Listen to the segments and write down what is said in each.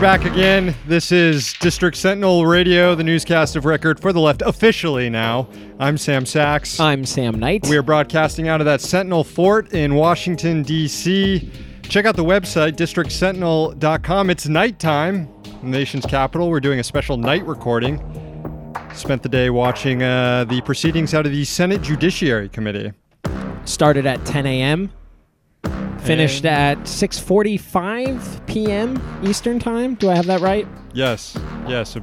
Back again. This is District Sentinel Radio, the newscast of record for the left, officially now. I'm Sam Sachs. I'm Sam Knight. We are broadcasting out of that Sentinel Fort in Washington, D.C. Check out the website, districtsentinel.com. It's nighttime in the nation's capital. We're doing a special night recording. Spent the day watching uh, the proceedings out of the Senate Judiciary Committee. Started at 10 a.m. Finished And- at 6:45 p.m. Eastern time. Do I have that right? Yes, yes,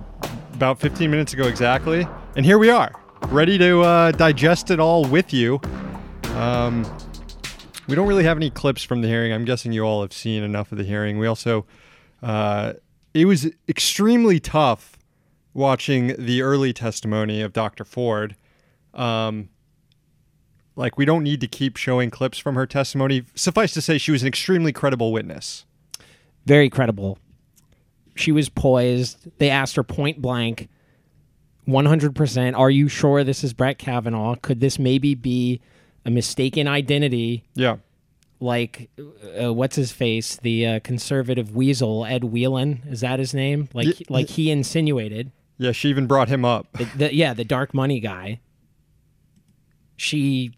about 15 minutes ago exactly. And here we are, ready to uh, digest it all with you. Um, we don't really have any clips from the hearing. I'm guessing you all have seen enough of the hearing. We also, uh, it was extremely tough watching the early testimony of Dr. Ford. Um, like, we don't need to keep showing clips from her testimony. Suffice to say, she was an extremely credible witness. Very credible. She was poised. They asked her point blank, 100%. Are you sure this is Brett Kavanaugh? Could this maybe be a mistaken identity? Yeah. like uh, what's his face the uh, conservative weasel ed whelan is that his name like Ye- like he insinuated Yeah, she even brought him up. the, the, yeah the dark money guy she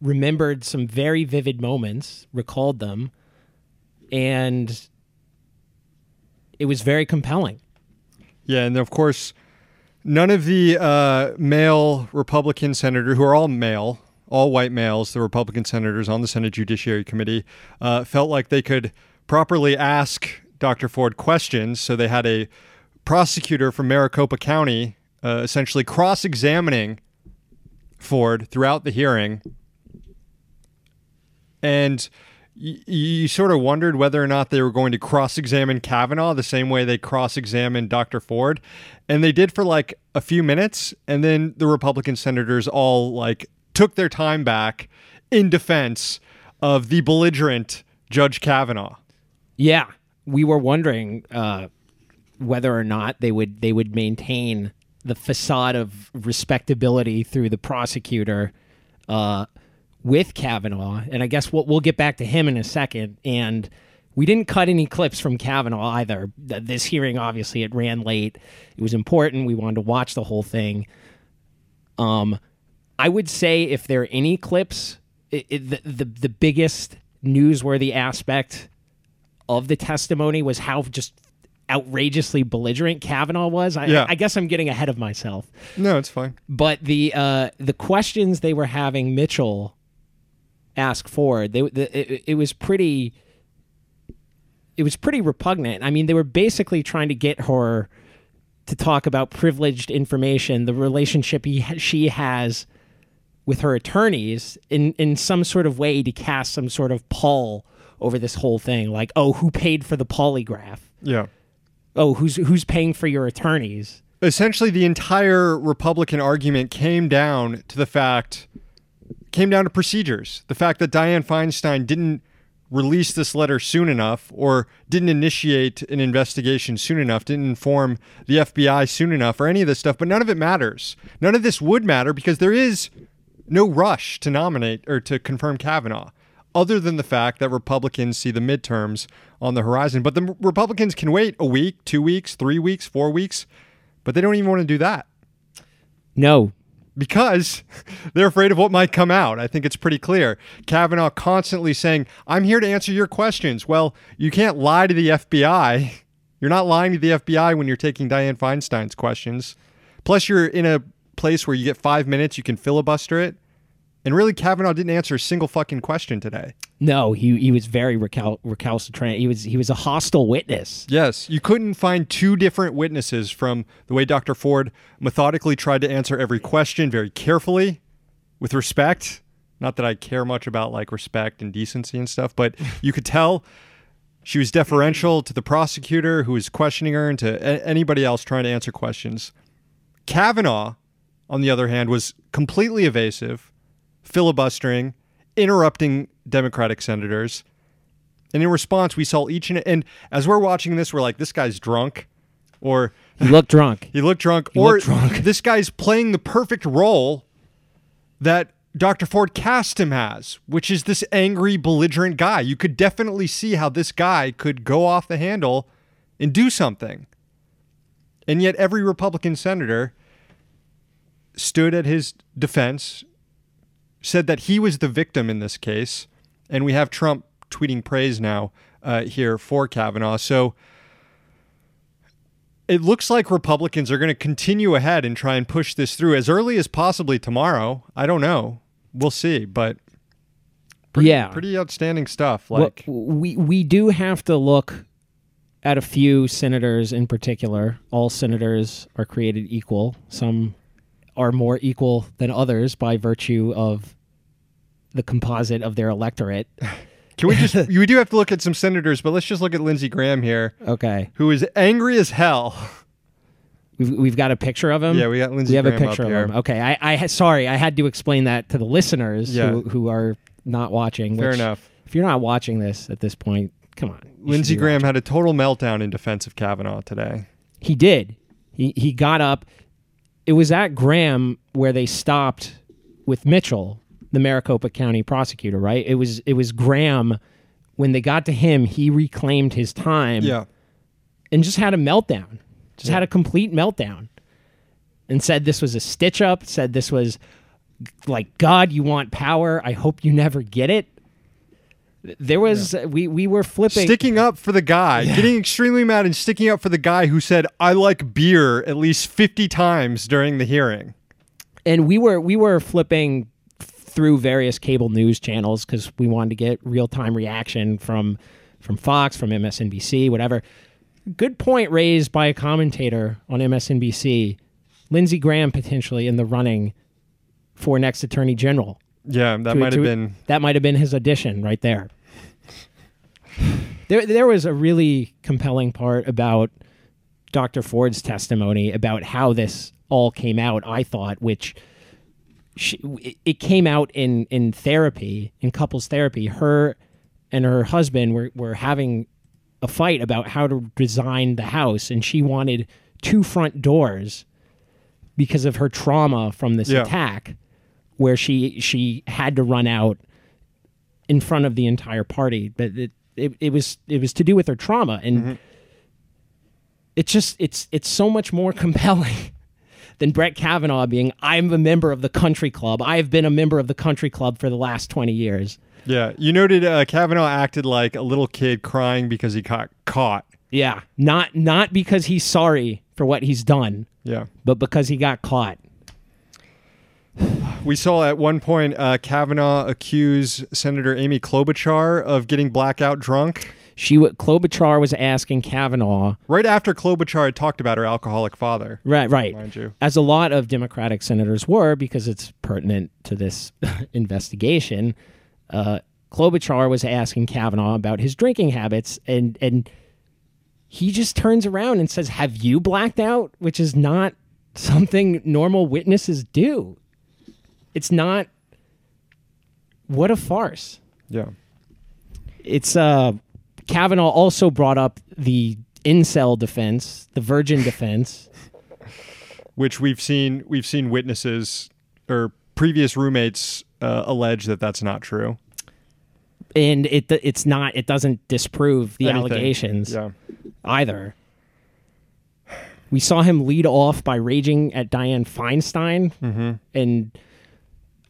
remembered some very vivid moments recalled them and it was very compelling Yeah, and of course, none of the uh, male Republican senator, who are all male, all white males, the Republican senators on the Senate Judiciary Committee, uh, felt like they could properly ask Dr. Ford questions. So they had a prosecutor from Maricopa County uh, essentially cross examining Ford throughout the hearing. And y- you sort of wondered whether or not they were going to cross examine Kavanaugh the same way they cross examined Dr. Ford. And they did for like a few minutes. And then the Republican senators all like took their time back in defense of the belligerent Judge Kavanaugh. Yeah, we were wondering uh, whether or not they would they would maintain the facade of respectability through the prosecutor uh, with Kavanaugh, and I guess we'll, we'll get back to him in a second. And we didn't cut any clips from Kavanaugh either. This hearing, obviously, it ran late. It was important. We wanted to watch the whole thing. Um, I would say if there are any clips, it, it, the, the the biggest newsworthy aspect of the testimony was how just outrageously belligerent Kavanaugh was. I, Yeah. I guess I'm getting ahead of myself, No, it's fine. but the uh, the questions they were having Mitchell ask Ford, they, the, it, it was pretty. It was pretty repugnant. I mean, they were basically trying to get her to talk about privileged information, the relationship he, she has with her attorneys in in some sort of way to cast some sort of pall over this whole thing like oh who paid for the polygraph Yeah. oh who's who's paying for your attorneys essentially the entire Republican argument came down to the fact came down to procedures. The fact that Dianne Feinstein didn't release this letter soon enough or didn't initiate an investigation soon enough, didn't inform the FBI soon enough or any of this stuff, but none of it matters. None of this would matter because there is no rush to nominate or to confirm Kavanaugh. Other than the fact that Republicans see the midterms on the horizon. But the Republicans can wait a week, two weeks, three weeks, four weeks, but they don't even want to do that no because they're afraid of what might come out. I think it's pretty clear. Kavanaugh constantly saying, I'm here to answer your questions. Well, you can't lie to the FBI. You're not lying to the FBI when you're taking Dianne Feinstein's questions. Plus, you're in a place where you get five minutes, you can filibuster it. And really, Kavanaugh didn't answer a single fucking question today. no he he was very recal- recalcitrant he was he was a hostile witness Yes, you couldn't find two different witnesses from the way Dr. Ford methodically tried to answer every question very carefully, with respect. Not that I care much about like respect and decency and stuff, but you could tell she was deferential to the prosecutor who was questioning her and to a- anybody else trying to answer questions. Kavanaugh, on the other hand, was completely evasive, filibustering, interrupting Democratic senators. And in response, we saw each and and as we're watching this, we're like, this guy's drunk, or he looked drunk he looked drunk, He or looked drunk. this guy's playing the perfect role that Dr. Ford cast him as, which is this angry, belligerent guy. You could definitely see how this guy could go off the handle and do something. And yet, every Republican senator stood at his defense, said that he was the victim in this case, and we have Trump tweeting praise now uh, here for Kavanaugh. So it looks like Republicans are going to continue ahead and try and push this through as early as possibly tomorrow. I don't know. We'll see, but pretty, yeah, pretty outstanding stuff. Well, Like, we we do have to look at a few senators in particular. All senators are created equal. Some are more equal than others by virtue of the composite of their electorate. can we just? we do have to look at some senators, but let's just look at Lindsey Graham here, Okay, who is angry as hell. we've, we've got a picture of him. Yeah, we got Lindsey Graham. we have Graham a picture of here. him. Okay, I, I sorry, I had to explain that to the listeners Yeah. who, who are not watching. Fair enough. If you're not watching this at this point, come on. Lindsey Graham watching. had a total meltdown in defense of Kavanaugh today. He did. He he got up. It was at Graham where they stopped with Mitchell, the Maricopa County prosecutor. Right. It was it was Graham. When they got to him, he reclaimed his time Yeah. and just had a meltdown. Just had a complete meltdown, and said this was a stitch up. Said this was like God, you want power. I hope you never get it. There was we we were flipping. Sticking up for the guy, getting extremely mad and sticking up for the guy who said, I like beer at least 50 times during the hearing. and we were we were flipping through various cable news channels because we wanted to get real time reaction from from Fox, from MSNBC, whatever. Good point raised by a commentator on MSNBC. Lindsey Graham potentially in the running for next Attorney General. Yeah, that might have been. that might have been his addition right there. There, there was a really compelling part about Dr. Ford's testimony about how this all came out. I thought, which she, it- came out in in therapy, in couples therapy. Her and her husband were were having a fight about how to design the house, and she wanted two front doors because of her trauma from this Yeah. attack, where she she had to run out in front of the entire party. But it it, it was it was to do with her trauma, and it's just it's it's so much more compelling than Brett Kavanaugh being I'm a member of the country club. I have been a member of the country club for the last twenty years. Yeah, you noted uh, Kavanaugh acted like a little kid crying because he got caught. Yeah, not not because he's sorry for what he's done, Yeah. but because he got caught. We saw at one point uh, Kavanaugh accuse Senator Amy Klobuchar of getting blackout drunk. She w- Klobuchar was asking Kavanaugh, Right after Klobuchar had talked about her alcoholic father, right, right, mind you. as a lot of Democratic senators were, because it's pertinent to this investigation. Uh, Klobuchar was asking Kavanaugh about his drinking habits, and and he just turns around and says, "Have you blacked out?" Which is not something normal witnesses do. It's not. What a farce! Yeah. It's uh, Kavanaugh also brought up the incel defense, the virgin defense. Which we've seen we've seen witnesses or previous roommates uh, allege that that's not true. and it it's not it doesn't disprove the Anything. allegations Yeah. either. We saw him lead off by raging at Dianne Feinstein, Mm-hmm. and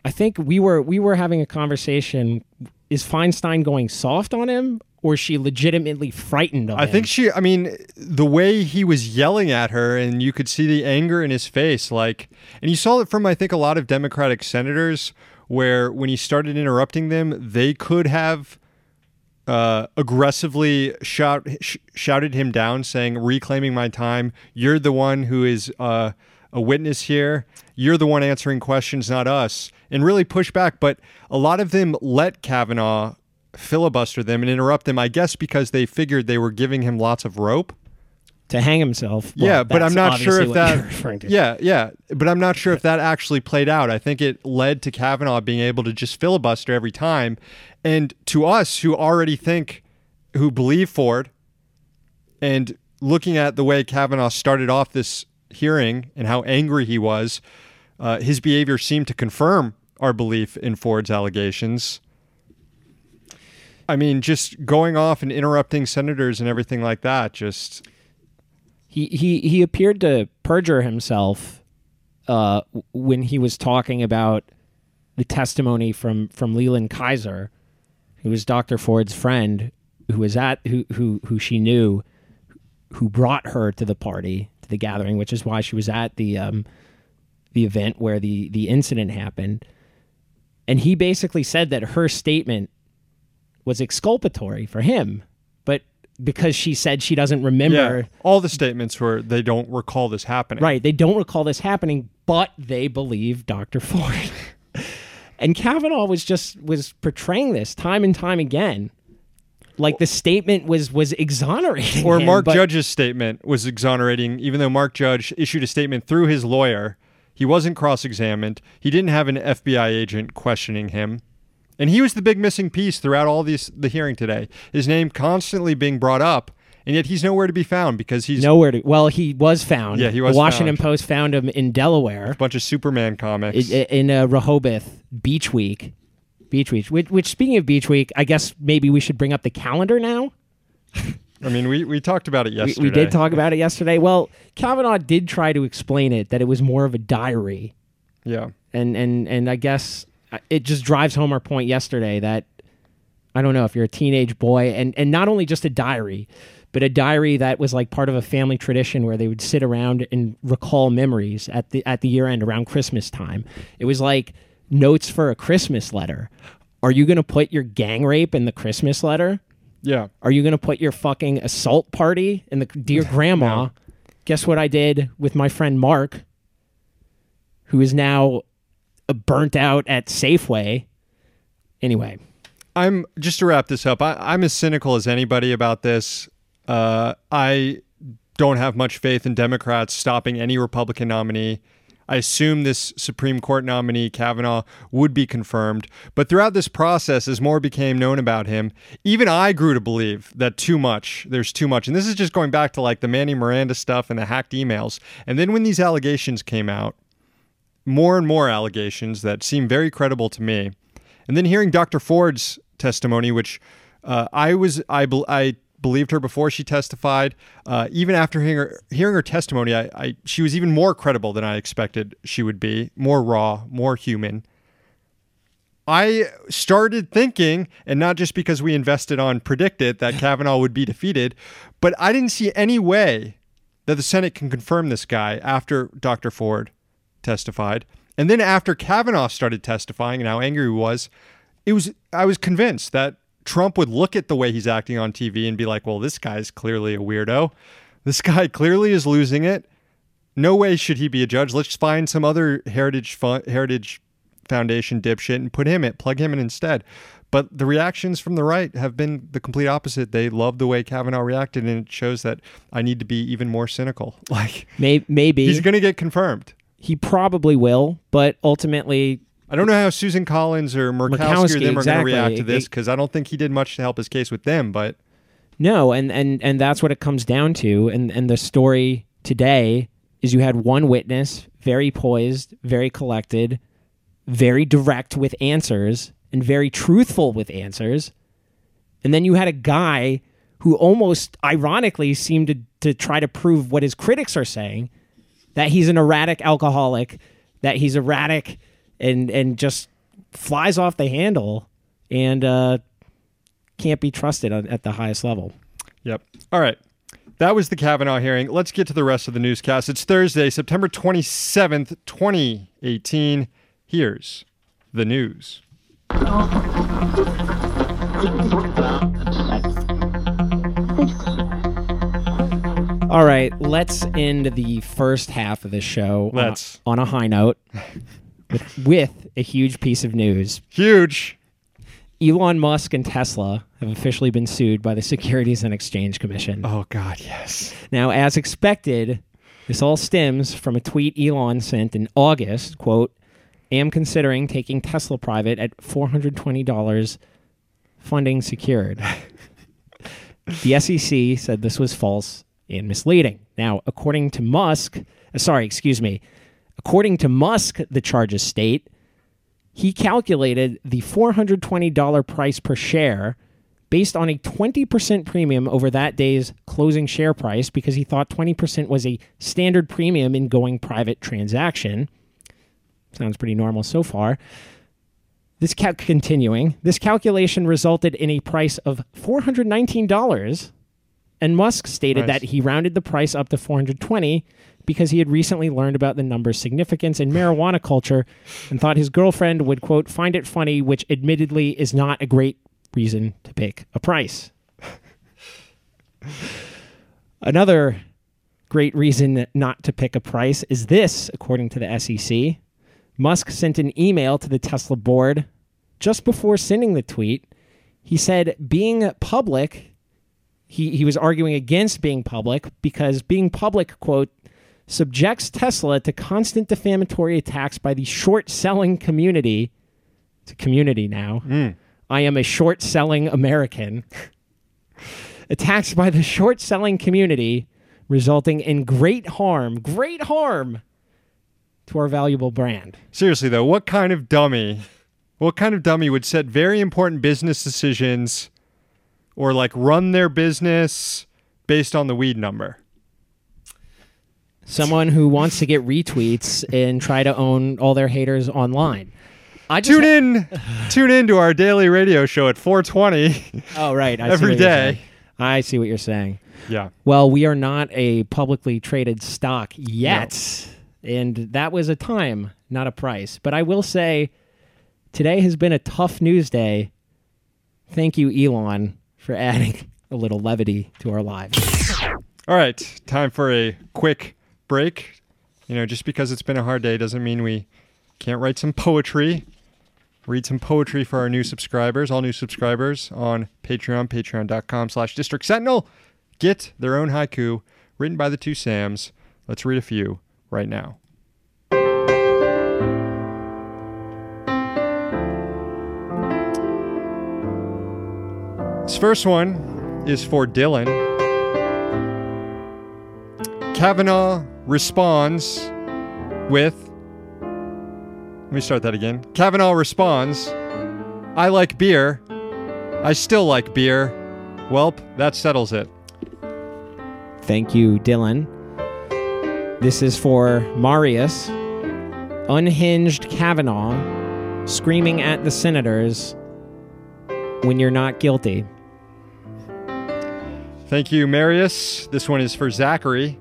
I think we were we were having a conversation. Is Feinstein going soft on him, or is she legitimately frightened of I him? I think she. I mean, the way he was yelling at her, and you could see the anger in his face. Like, and you saw it from I think a lot of Democratic senators, where when he started interrupting them, they could have uh, aggressively shout sh- shouted him down, saying, "Reclaiming my time. You're the one who is uh, a witness here. You're the one answering questions, not us." And really push back. But a lot of them let Kavanaugh filibuster them and interrupt them. I guess because they figured they were giving him lots of rope. to hang himself. yeah, but I'm not sure if that. you're referring to. Yeah, yeah, but I'm not sure if that actually played out. I think it led to Kavanaugh being able to just filibuster every time, and to us who already think, who believe Ford, and looking at the way Kavanaugh started off this hearing and how angry he was, uh, his behavior seemed to confirm our belief in Ford's allegations. I mean, just going off and interrupting senators and everything like that, just He he he appeared to perjure himself uh, when he was talking about the testimony from from Leland Keyser, who was Dr. Ford's friend, who was at who who who she knew, who brought her to the party the gathering, which is why she was at the um, the event where the the incident happened. And he basically said that her statement was exculpatory for him, but because she said she doesn't remember Yeah. All the statements were they don't recall this happening. Right. They don't recall this happening, but they believe Dr. Ford. and Kavanaugh was just was portraying this time and time again. Like the statement was was exonerating. Or him, Mark but- Judge's statement was exonerating, even though Mark Judge issued a statement through his lawyer. He wasn't cross examined. He didn't have an FBI agent questioning him. And he was the big missing piece throughout all these the hearing today. His name constantly being brought up, and yet he's nowhere to be found because he's nowhere to. Well, he was found. Yeah, he was The Washington found. Post found him in Delaware, a bunch of Superman comics. i- i- in uh, Rehoboth Beach Week. Beach Week. Which, which, speaking of Beach Week, I guess maybe we should bring up the calendar now. I mean, we, we talked about it yesterday. we did talk about it yesterday. Well, Kavanaugh did try to explain it that it was more of a diary. Yeah. and and and I guess uh, it just drives home our point yesterday that I don't know if you're a teenage boy and and not only just a diary, but a diary that was like part of a family tradition where they would sit around and recall memories at the at the year end around Christmas time. It was like notes for a Christmas letter. Are you going to put your gang rape in the Christmas letter? Yeah. Are you going to put your fucking assault party in the dear grandma? No. Guess what I did with my friend Mark, who is now uh, burnt out at Safeway. Anyway, I'm just to wrap this up. I, I'm as cynical as anybody about this. Uh, I don't have much faith in Democrats stopping any Republican nominee. I assume this Supreme Court nominee, Kavanaugh, would be confirmed. But throughout this process, as more became known about him, even I grew to believe that too much, there's too much. And this is just going back to like the Manny Miranda stuff and the hacked emails. And then when these allegations came out, more and more allegations that seem very credible to me. And then hearing Dr. Ford's testimony, which uh, I was I, I believed her before she testified. Uh, even after hearing her hearing her testimony, I, I she was even more credible than I expected she would be. More raw, more human. I started thinking, and not just because we invested on predicted that Kavanaugh would be defeated, but I didn't see any way that the Senate can confirm this guy after Dr. Ford testified. And then after Kavanaugh started testifying and how angry he was, it was I was convinced that Trump would look at the way he's acting on TV and be like, "Well, this guy's clearly a weirdo. This guy clearly is losing it. No way should he be a judge. Let's find some other heritage fun, heritage foundation dipshit and put him in, plug him in instead." But the reactions from the right have been the complete opposite. They love the way Kavanaugh reacted, and it shows that I need to be even more cynical. Like may, maybe he's going to get confirmed. he probably will, but ultimately, I don't know how Susan Collins or Murkowski, or Murkowski, them are going to react to this because I don't think he did much to help his case with them. But no, and and and that's what it comes down to. And and the story today is you had one witness, very poised, very collected, very direct with answers, and very truthful with answers. And then you had a guy who almost ironically seemed to, to try to prove what his critics are saying that he's an erratic alcoholic, that he's erratic and and just flies off the handle and uh, can't be trusted on, at the highest level. Yep. All right. That was the Kavanaugh hearing. Let's get to the rest of the newscast. It's Thursday, September 27th, 2018. Here's the news. All right, let's end the first half of the show on a- Let's. on a, high note with, with a huge piece of news. Huge. Elon Musk and Tesla have officially been sued by the Securities and Exchange Commission. Oh, God, yes. Now, as expected, this all stems from a tweet Elon sent in August, quote, am considering taking Tesla private at $420 funding secured. the SEC said this was false and misleading. Now, according to Musk, uh, sorry, excuse me, according to Musk, the charges state he calculated the $420 price per share based on a 20% premium over that day's closing share price because he thought 20% was a standard premium in going private transaction. Sounds pretty normal so far. This cal- continuing, this calculation resulted in a price of $419 and Musk stated Nice. that he rounded the price up to 420 because he had recently learned about the number's significance in marijuana culture and thought his girlfriend would quote find it funny, which admittedly is not a great reason to pick a price. Another great reason not to pick a price is this, according to the SEC. Musk sent an email to the Tesla board just before sending the tweet. He said being public, he, he was arguing against being public because being public, quote, subjects Tesla to constant defamatory attacks by the short selling community. It's a community now. Mm. I am a short selling American. attacks by the short selling community, resulting in great harm, great harm to our valuable brand. Seriously though, what kind of dummy? What kind of dummy would set very important business decisions or like run their business based on the weed number? Someone who wants to get retweets and try to own all their haters online. I just Tune in tune in to our daily radio show at 420. Oh, right. I see every day. I see what you're saying. yeah. Well, we are not a publicly traded stock yet. And that was a time, not a price. But I will say today has been a tough news day. Thank you, Elon, for adding a little levity to our lives. All right, time for a quick break. You know, just because it's been a hard day doesn't mean we can't write some poetry. Read some poetry for our new subscribers, all new subscribers on Patreon, patreon.com slash District Sentinel. Get their own haiku written by the two Sams. Let's read a few right now. This first one is for Dylan. Kavanaugh responds with. Let me start that again. Kavanaugh responds, I like beer. I still like beer. Welp, that settles it. Thank you, Dylan. This is for Marius. Unhinged Kavanaugh screaming at the senators when you're not guilty. Thank you, Marius. This one is for Zachary.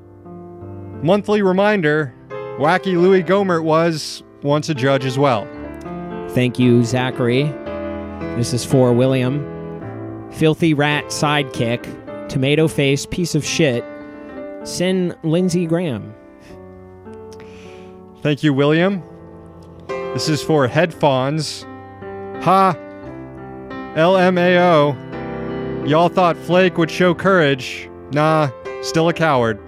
Monthly reminder Wacky Louie Gohmert was once a judge as well. Thank you, Zachary. This is for William. Filthy rat sidekick, tomato face piece of shit. Send Lindsey Graham. Thank you, William. This is for headphones. Ha! LMAO. Y'all thought Flake would show courage. Nah, still a coward.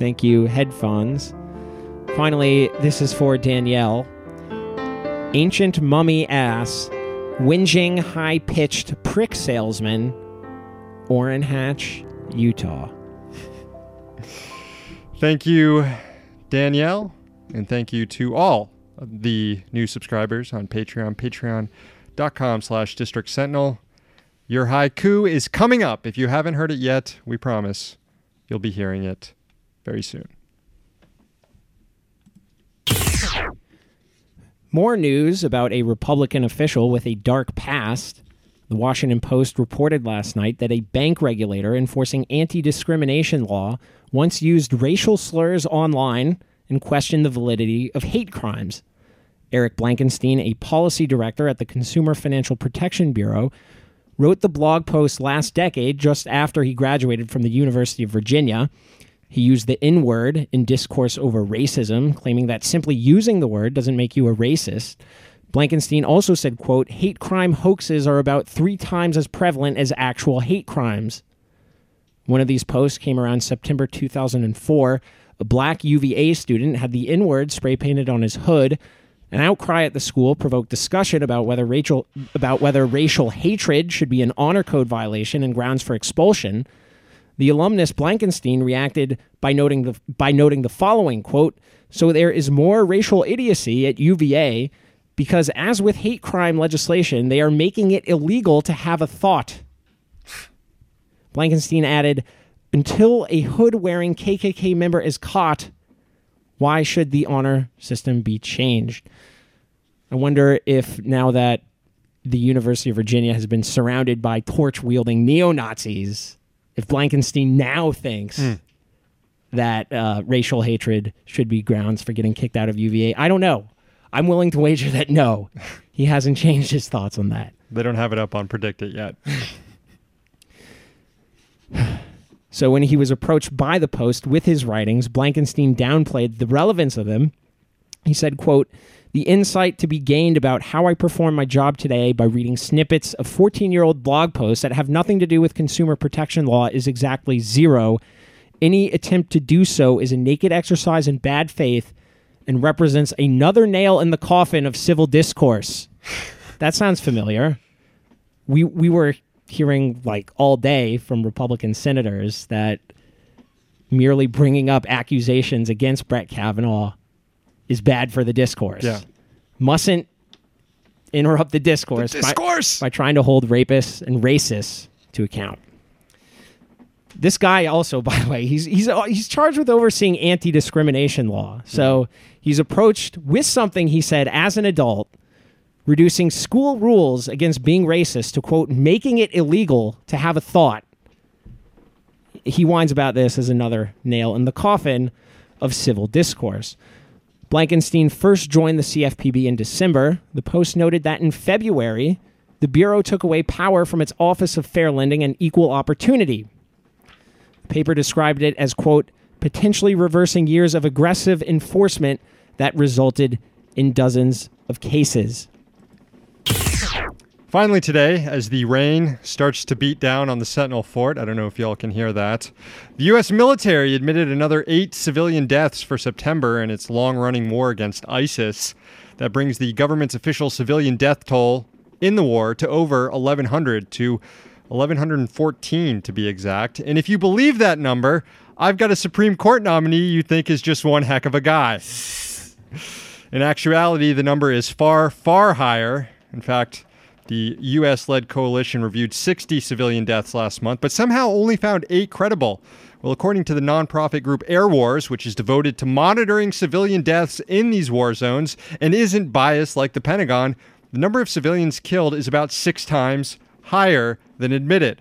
Thank you, headphones. Finally, this is for Danielle. Ancient mummy ass, whinging high pitched prick salesman, Orrin Hatch, Utah. Thank you, Danielle. And thank you to all the new subscribers on Patreon, patreon.com slash district sentinel. Your haiku is coming up. If you haven't heard it yet, we promise you'll be hearing it very soon. More news about a Republican official with a dark past. The Washington Post reported last night that a bank regulator enforcing anti discrimination law once used racial slurs online and questioned the validity of hate crimes. Eric Blankenstein, a policy director at the Consumer Financial Protection Bureau, wrote the blog post last decade just after he graduated from the University of Virginia. He used the N word in discourse over racism, claiming that simply using the word doesn't make you a racist. Blankenstein also said, quote, hate crime hoaxes are about three times as prevalent as actual hate crimes. One of these posts came around September 2004. A black UVA student had the N word spray painted on his hood. An outcry at the school provoked discussion about whether racial, about whether racial hatred should be an honor code violation and grounds for expulsion. The alumnus Blankenstein reacted by noting the by noting the following quote: "So there is more racial idiocy at UVA because, as with hate crime legislation, they are making it illegal to have a thought." Blankenstein added, until a hood wearing KKK member is caught, why should the honor system be changed? I wonder if now that the University of Virginia has been surrounded by torch wielding neo Nazis, if Blankenstein now thinks that uh, racial hatred should be grounds for getting kicked out of UVA. I don't know. I'm willing to wager that no, he hasn't changed his thoughts on that. They don't have it up on PredictIt yet. So when he was approached by the Post with his writings, Blankenstein downplayed the relevance of them. He said, quote, the insight to be gained about how I perform my job today by reading snippets of 14 year old blog posts that have nothing to do with consumer protection law is exactly zero. Any attempt to do so is a naked exercise in bad faith and represents another nail in the coffin of civil discourse. that sounds familiar. We, we were hearing like all day from Republican senators that merely bringing up accusations against Brett Kavanaugh is bad for the discourse. Yeah. Mustn't interrupt the discourse, by- Discourse! By, trying to hold rapists and racists to account. This guy also, by the way, he's he's uh, he's charged with overseeing anti-discrimination law. So he's approached with something he said as an adult, reducing school rules against being racist to quote making it illegal to have a thought. He whines about this as another nail in the coffin of civil discourse. Blankenstein first joined the CFPB in December. The Post noted that in February, the Bureau took away power from its Office of Fair Lending and Equal Opportunity. The paper described it as, quote, potentially reversing years of aggressive enforcement that resulted in dozens of cases. Finally, today, as the rain starts to beat down on the Sentinel Fort, I don't know if y'all can hear that, the U.S. military admitted another eight civilian deaths for September in its long running war against ISIS. That brings the government's official civilian death toll in the war to over 1,100 to 1,114 to be exact. And if you believe that number, I've got a Supreme Court nominee you think is just one heck of a guy. In actuality, the number is far, far higher. In fact, the U.S. led coalition reviewed 60 civilian deaths last month, but somehow only found eight credible. Well, according to the nonprofit group Air Wars, which is devoted to monitoring civilian deaths in these war zones and isn't biased like the Pentagon, the number of civilians killed is about six times higher than admitted.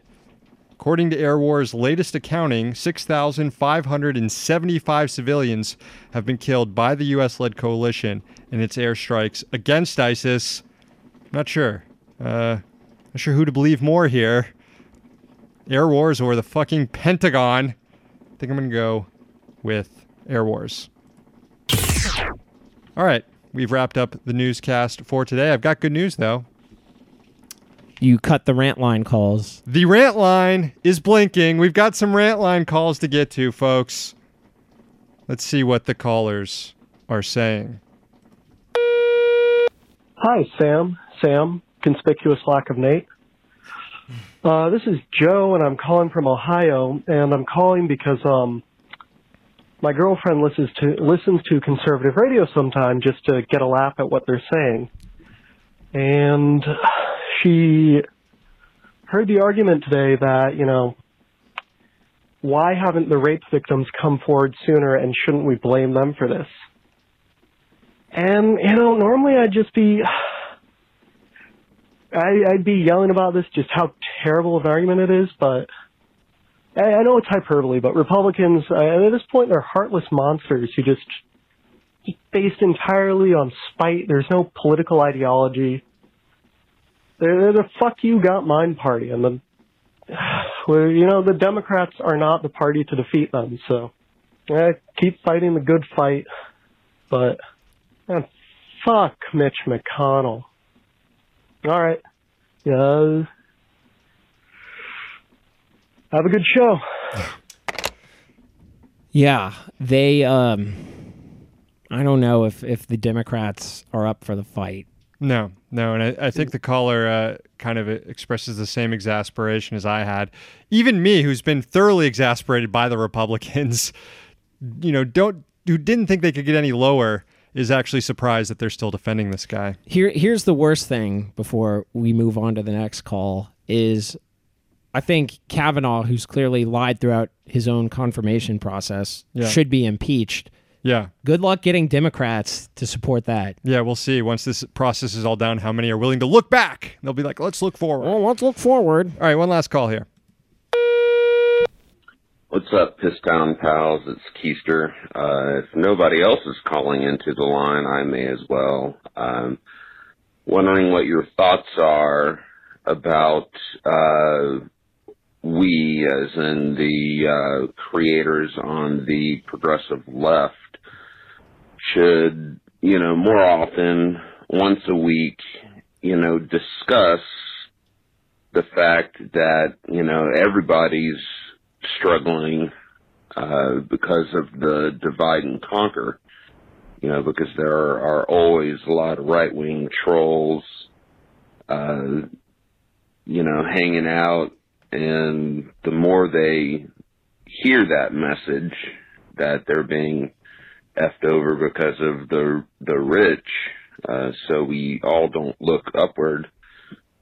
According to Air War's latest accounting, 6,575 civilians have been killed by the U.S. led coalition in its airstrikes against ISIS. Not sure. Uh, not sure who to believe more here. Air Wars or the fucking Pentagon. I think I'm going to go with Air Wars. All right. We've wrapped up the newscast for today. I've got good news, though. You cut the rant line calls. The rant line is blinking. We've got some rant line calls to get to, folks. Let's see what the callers are saying. Hi, Sam. Sam, conspicuous lack of Nate. Uh, this is Joe, and I'm calling from Ohio, and I'm calling because um, my girlfriend listens to listens to conservative radio sometime just to get a laugh at what they're saying, and she heard the argument today that you know why haven't the rape victims come forward sooner, and shouldn't we blame them for this? And you know, normally I'd just be I, I'd be yelling about this, just how terrible of an argument it is, but I, I know it's hyperbole, but Republicans, uh, at this point, they're heartless monsters who just, based entirely on spite. There's no political ideology. They're, they're the fuck you got mine party, and the, you know, the Democrats are not the party to defeat them, so eh, keep fighting the good fight, but eh, fuck Mitch McConnell. All right. Yeah. Have a good show. Yeah, they. Um, I don't know if if the Democrats are up for the fight. No, no, and I, I think the caller uh, kind of expresses the same exasperation as I had. Even me, who's been thoroughly exasperated by the Republicans, you know, don't who didn't think they could get any lower, is actually surprised that they're still defending this guy. Here, here's the worst thing. Before we move on to the next call, is I think Kavanaugh, who's clearly lied throughout his own confirmation process, Yeah. should be impeached. Yeah. Good luck getting Democrats to support that. Yeah, we'll see once this process is all done how many are willing to look back. They'll be like, let's look forward. Well, let's look forward. All right, one last call here. What's up, Piss Down pals? It's Keister. Uh, if nobody else is calling into the line, I may as well. Um, wondering what your thoughts are about uh, we, as in the uh, creators on the progressive left, should you know more often, once a week, you know, discuss the fact that you know everybody's struggling uh, because of the divide and conquer. You know, because there are, are always a lot of right wing trolls, uh, you know, hanging out, and the more they hear that message that they're being effed over because of the the rich, uh, so we all don't look upward.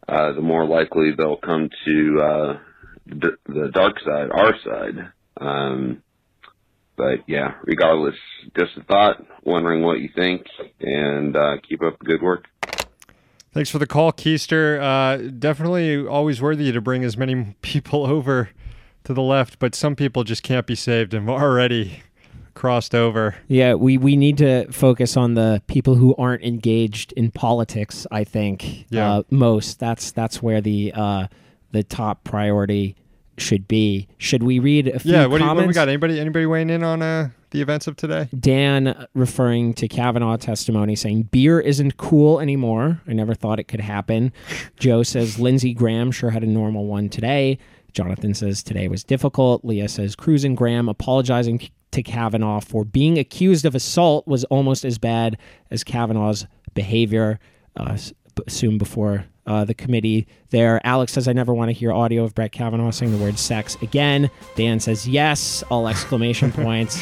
Uh, the more likely they'll come to uh, the, the dark side, our side. Um, but yeah, regardless, just a thought, wondering what you think, and uh, keep up the good work. Thanks for the call, Keister. Uh, definitely always worthy to bring as many people over to the left, but some people just can't be saved and already crossed over. Yeah, we, we need to focus on the people who aren't engaged in politics. I think Yeah. uh, most. That's that's where the uh, the top priority should be. Should we read a few comments? Yeah, what do, you, comments? what do we got? Anybody anybody weighing in on uh, the events of today? Dan referring to Kavanaugh testimony saying beer isn't cool anymore. I never thought it could happen. Joe says Lindsey Graham sure had a normal one today. Jonathan says today was difficult. Leah says Cruz and Graham apologizing to Kavanaugh for being accused of assault was almost as bad as Kavanaugh's behavior. Uh, s- b- assumed before uh, the committee there. Alex says, I never want to hear audio of Brett Kavanaugh saying the word sex again. Dan says, yes, all exclamation points.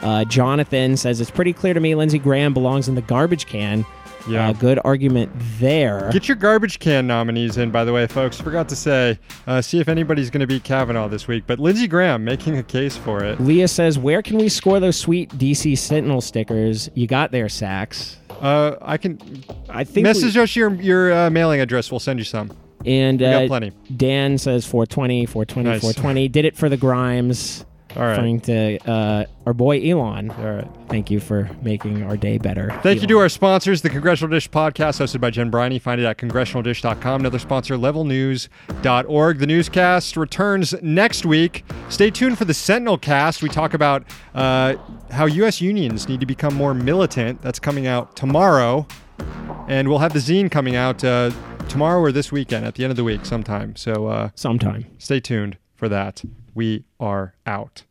Uh, Jonathan says, it's pretty clear to me Lindsey Graham belongs in the garbage can. Yeah. Uh, good argument there. Get your garbage can nominees in, by the way, folks. Forgot to say, uh, see if anybody's going to beat Kavanaugh this week. But Lindsey Graham making a case for it. Leah says, where can we score those sweet DC Sentinel stickers you got there, Sachs? Uh, I can I think message us your your uh, mailing address. We'll send you some. and We got uh, plenty. Dan says 420, 420, Nice. 420. Did it for the Grimes. All right. Referring to uh, our boy Elon. All right. Thank you for making our day better. Thank you to our sponsors, the Congressional Dish podcast, hosted by Jen Briney. Find it at congressionaldish.com. Another sponsor, levelnews.org. The newscast returns next week. Stay tuned for the Sentinel cast. We talk about uh, how U.S. unions need to become more militant. That's coming out tomorrow. And we'll have the zine coming out uh, tomorrow or this weekend at the end of the week sometime. So uh, sometime. stay tuned for that. We are out.